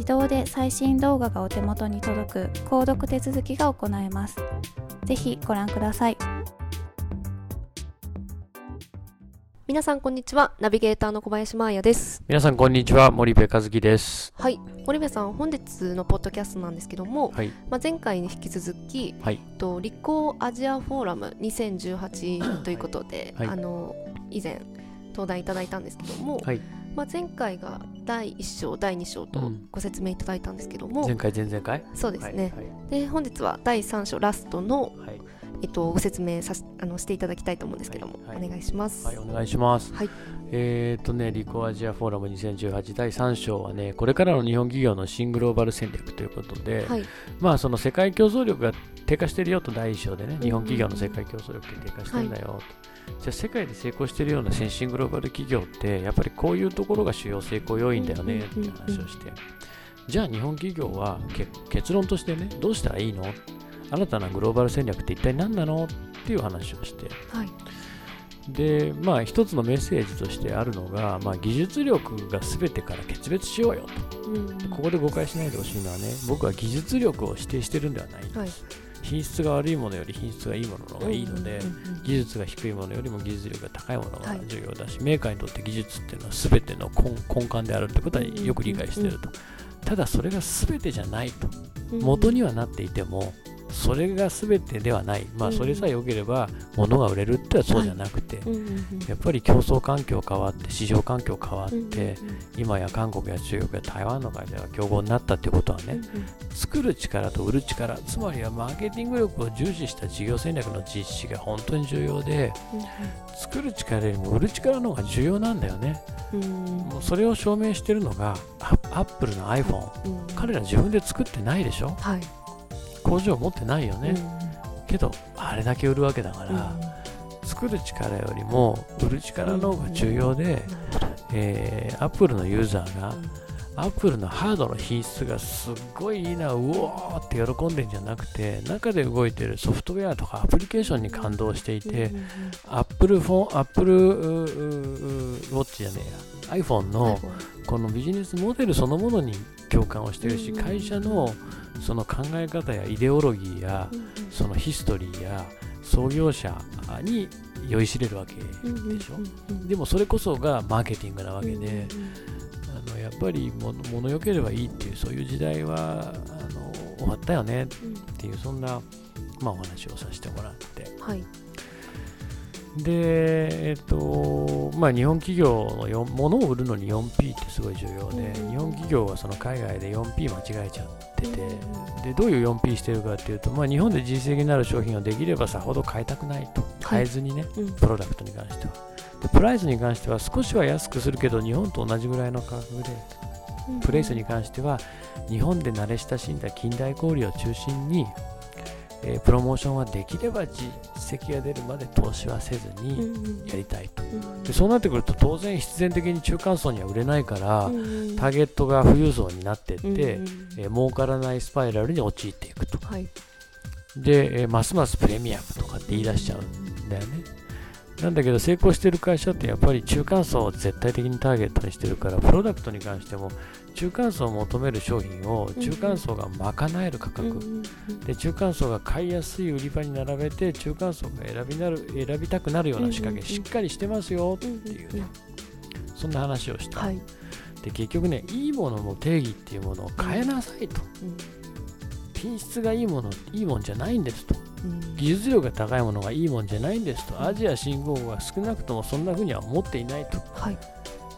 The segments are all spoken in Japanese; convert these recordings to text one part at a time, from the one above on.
自動で最新動画がお手元に届く購読手続きが行えます。ぜひご覧ください。皆さんこんにちは。ナビゲーターの小林真彩です。皆さんこんにちは。森部和樹です。はい。森部さん本日のポッドキャストなんですけども、はい。まあ、前回に引き続き、はい。と立候アジアフォーラム2018ということで、はい。あの以前登壇いただいたんですけども、はい。まあ、前回が第1章第2章とうん。ご説明いただいたんですけども、前回前々回？そうですね、はいで本日は第3章ラストの、はいえっと、ご説明さしあのしていただきたいと思うんですけども、はいはいお願いします。はい、お願いします。はいえっ、とね、リコアジアフォーラム2018第3章はね、これからの日本企業の新グローバル戦略ということで、はいまあその世界競争力が低下してるよと第1章でね、日本企業の世界競争力って低下してるんだよと。じゃあ世界で成功してるような先進グローバル企業ってやっぱりこういうところが主要成功要因だよねって話をしてじゃあ日本企業はけ結論としてねどうしたらいいの新たなグローバル戦略って一体何なのっていう話をして。はい。でまあ一つのメッセージとしてあるのが、まあ、技術力が全てから決別しようようん。とここで誤解しないでほしいのはね僕は技術力を否定してるんではない。はい。品質が悪いものより品質がいいものの方がいいので、技術が低いものよりも技術力が高いものがはい。重要だし、メーカーにとって技術っていうのは全ての根根幹であるってことはよく理解していると、ただそれが全てじゃないと。うん。元にはなっていてもそれが全てではない。まあそれさえ良ければ物が売れるってのはそうじゃなくて、やっぱり競争環境変わって市場環境変わって、今や韓国や中国や台湾の会社が競合になったってことはね、うん作る力と売る力つまりはマーケティング力を重視した事業戦略の実施が本当に重要で作る力よりも売る力の方が重要なんだよね。もうそれを証明してるのがアアップルの iPhone うん。彼ら自分で作ってないでしょ？はい工場持ってないよね、うんけどあれだけ売るわけだから、うん作る力よりも売る力の方が重要で、えー、Apple のユーザーがうんアップルのハードの品質がすっごいいいな、うおーって喜んでんじゃなくて、中で動いてるソフトウェアとかアプリケーションに感動していてアップルフォン、アップルウォッチじゃねえや、iPhone うんのこのビジネスモデルそのものに共感をしてるし、うん。会社のその考え方やイデオロギーやう、んそのヒストリーや創業者に酔いしれるわけうんでしょ。でもそれこそがマーケティングなわけで、あのやっぱりもの物よければいいっていうそういう時代はあの終わったよねっていうそんな、まあ、お話をさせてもらって。はいで、えっとまあ、日本企業のよ物を売るのに 4P ってすごい重要で、うん。日本企業はその海外で 4P 間違えちゃってて、でどういう 4P してるかっていうと、まあ、日本で実績になる商品をできればさほど変えたくないと、変えずにね、うん。プロダクトに関しては。でプライスに関しては少しは安くするけど日本と同じぐらいの価格でうん。プレイスに関しては日本で慣れ親しんだ近代小売を中心に、えープロモーションはできれば実績が出るまで投資はせずうんにうん。やりたいと、うんでそうなってくると当然必然的に中間層には売れないから、うんうん。ターゲットが富裕層になっていって、うんうん。えー儲からないスパイラルに陥っていくと。はい。で、えーますますプレミアムとかって言い出しちゃうんだよねなんだけど成功してる会社ってやっぱり中間層を絶対的にターゲットにしてるからプロダクトに関しても中間層を求める商品を中間層が賄える価格、で中間層が買いやすい売り場に並べて中間層が選びなる選びたくなるような仕掛け、しっかりしてますよってうんいうねうん。そんな話をして、はい。で結局ねいいものの定義っていうものを変えなさいと、品質がいいものいいもんじゃないんですと。うん技術力が高いものがいいもんじゃないんですと。アジア新興国は少なくともそんな風には思っていないと。はい。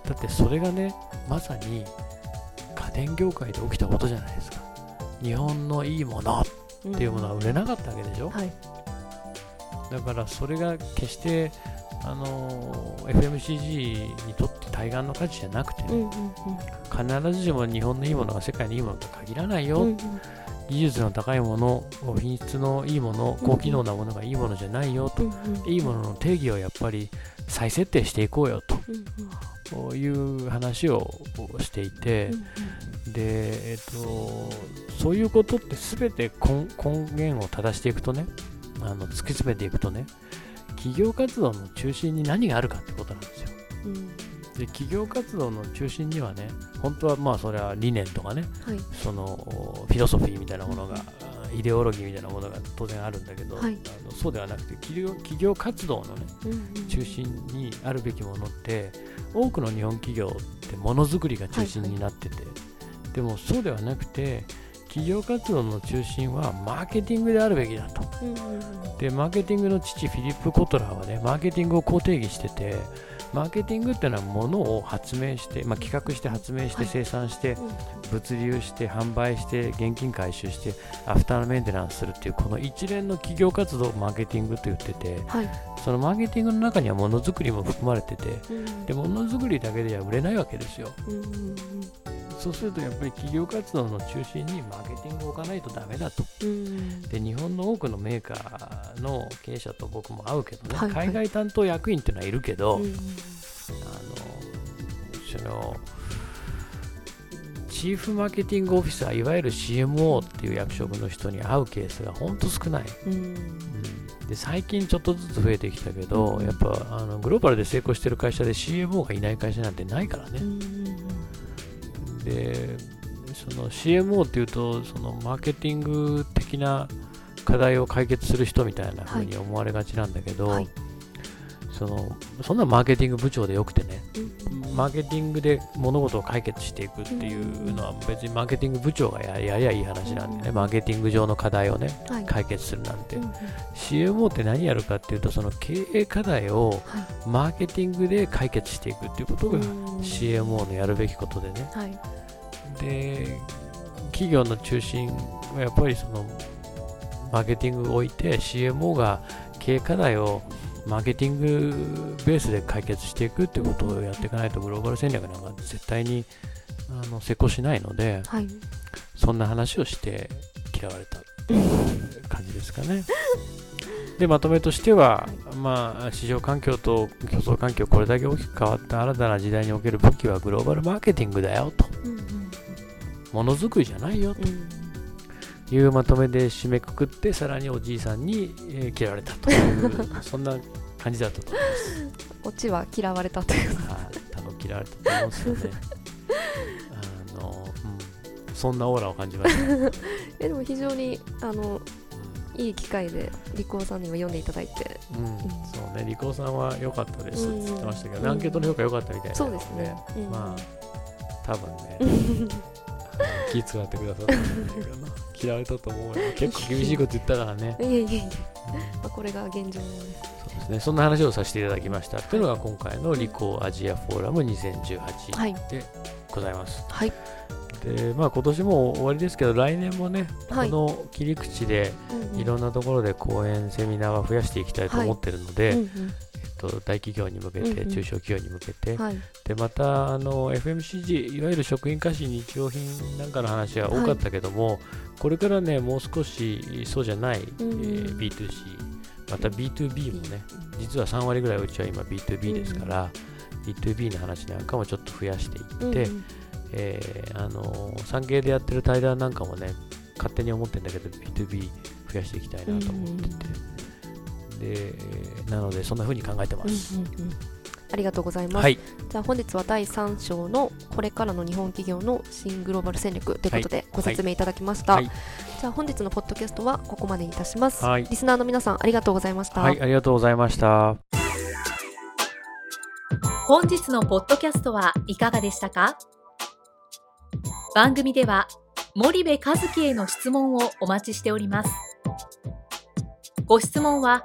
だってそれがねまさに家電業界で起きたことじゃないですか。日本のいいものっていうものは売れなかったわけでしょ、はい。だからそれが決してあの FMCG にとって対岸の価値じゃなくてね、うんうん必ずしも日本のいいものが世界のいいものとは限らないよ、うんうん技術の高いもの品質のいいもの高機能なものがいいものじゃないよと、いいものの定義をやっぱり再設定していこうよと。いう話をしていて、うん。で、えっと、そういうことって全て根根源を正していくとねあの突き詰めていくとね企業活動の中心に何があるかってことなんですよ。うんで企業活動の中心にはね本当はまあそれは理念とかねはい。そのフィロソフィーみたいなものがあイデオロギーみたいなものが当然あるんだけど、はい。あのそうではなくて企業企業活動のねうんうん。中心にあるべきものって多くの日本企業ってものづくりが中心になってて、でもそうではなくて企業活動の中心はマーケティングであるべきだと。うんうんうん。でマーケティングの父フィリップ・コトラーはねマーケティングをこう定義しててマーケティングっていうのは物を発明して、まあ、企画して発明してはい。生産して、うん。物流して販売して現金回収してアフターメンテナンスするっていうこの一連の企業活動をマーケティングと言っててはい。そのマーケティングの中にはものづくりも含まれててうん。でものづくりだけでは売れないわけですよ。うんそうするとやっぱり企業活動の中心にマーケティングを置かないとダメだと。うん。で日本の多くのメーカーの経営者と僕も会うけどね、はいはい。海外担当役員っていうのはいるけど、うん。あのそのチーフマーケティングオフィサーいわゆる CMO っていう役職の人に会うケースが本当少ない、うん。うん。で最近ちょっとずつ増えてきたけど、うん。やっぱあのグローバルで成功してる会社で CMO がいない会社なんてないからね、うんでその CMO っていうとそのマーケティング的な課題を解決する人みたいな風に思われがちなんだけど、はい。そのそんなマーケティング部長でよくてねうんマーケティングで物事を解決していくっていうのは別にマーケティング部長がややりゃいい話なんでね、うんマーケティング上の課題をねはい。解決するなんて、CMO って何やるかっていうとその経営課題をはマーケティングで解決していくっていうことが CMO のやるべきことでね、はい。で企業の中心はやっぱりそのマーケティングを置いて CMO が経営課題をマーケティングベースで解決していくっていうことをやっていかないとグローバル戦略なんか絶対にあの成功しないのではい。そんな話をして嫌われた 感じですかね。でまとめとしては、まあ、市場環境と競争環境これだけ大きく変わった新たな時代における武器はグローバルマーケティングだよと。ものづくりじゃないようんというまとめで締めくくってさらにおじいさんに、えー嫌われたという そんな感じだったと思います。オチは嫌われたという。はい。多分嫌われたと思うんですよね。あのうん、そんなオーラを感じました。う んえでも非常にあのいい機会でリコーさんにも読んでいただいて。うん、そうね、リコーさんは良かったですって言ってましたけど、うんアンケートの評価良かったみたいなのそうですね、うん。まあ、多分ね、気使ってくださった。んじゃないかな。嫌われたと思うよ。結構厳しいこと言ったからね。いえいえいえ、うんまあ、これが現状です。そうでですね、そんな話をさせていただきました。というのが今回のリコーアジアフォーラムはい。2018でございます。はい。で、まあ今年も終わりですけど、来年もね、はい。この切り口でうんうん。いろんなところで講演、セミナーは増やしていきたいと思ってるので、うんえっと、大企業に向けて、うんうん。中小企業に向けて、うんはい。でまたあの FMCG、いわゆる食品菓子、日用品なんかの話は多かったけども、これからね、もう少しそうじゃない、えうん。ー B2C、また B2B もね、実は3割ぐらいうちは今 B2B ですから、B2B の話なんかもちょっと増やしていって、うんうん。えーあの産経でやってる対談なんかもね、勝手に思ってるんだけど、B2B 増やしていきたいなと思ってて、でえーなので、そんな風に考えてます。うんうんうん。ありがとうございます、はい、じゃあ本日は第3章のこれからの日本企業の新グローバル戦略ということでご説明いただきました、はい。じゃあ本日のポッドキャストはここまでにいたします、はい。リスナーの皆さんありがとうございました、はい、ありがとうございました。本日のポッドキャストはいかがでしたか？番組では森部和樹への質問をお待ちしております。ご質問は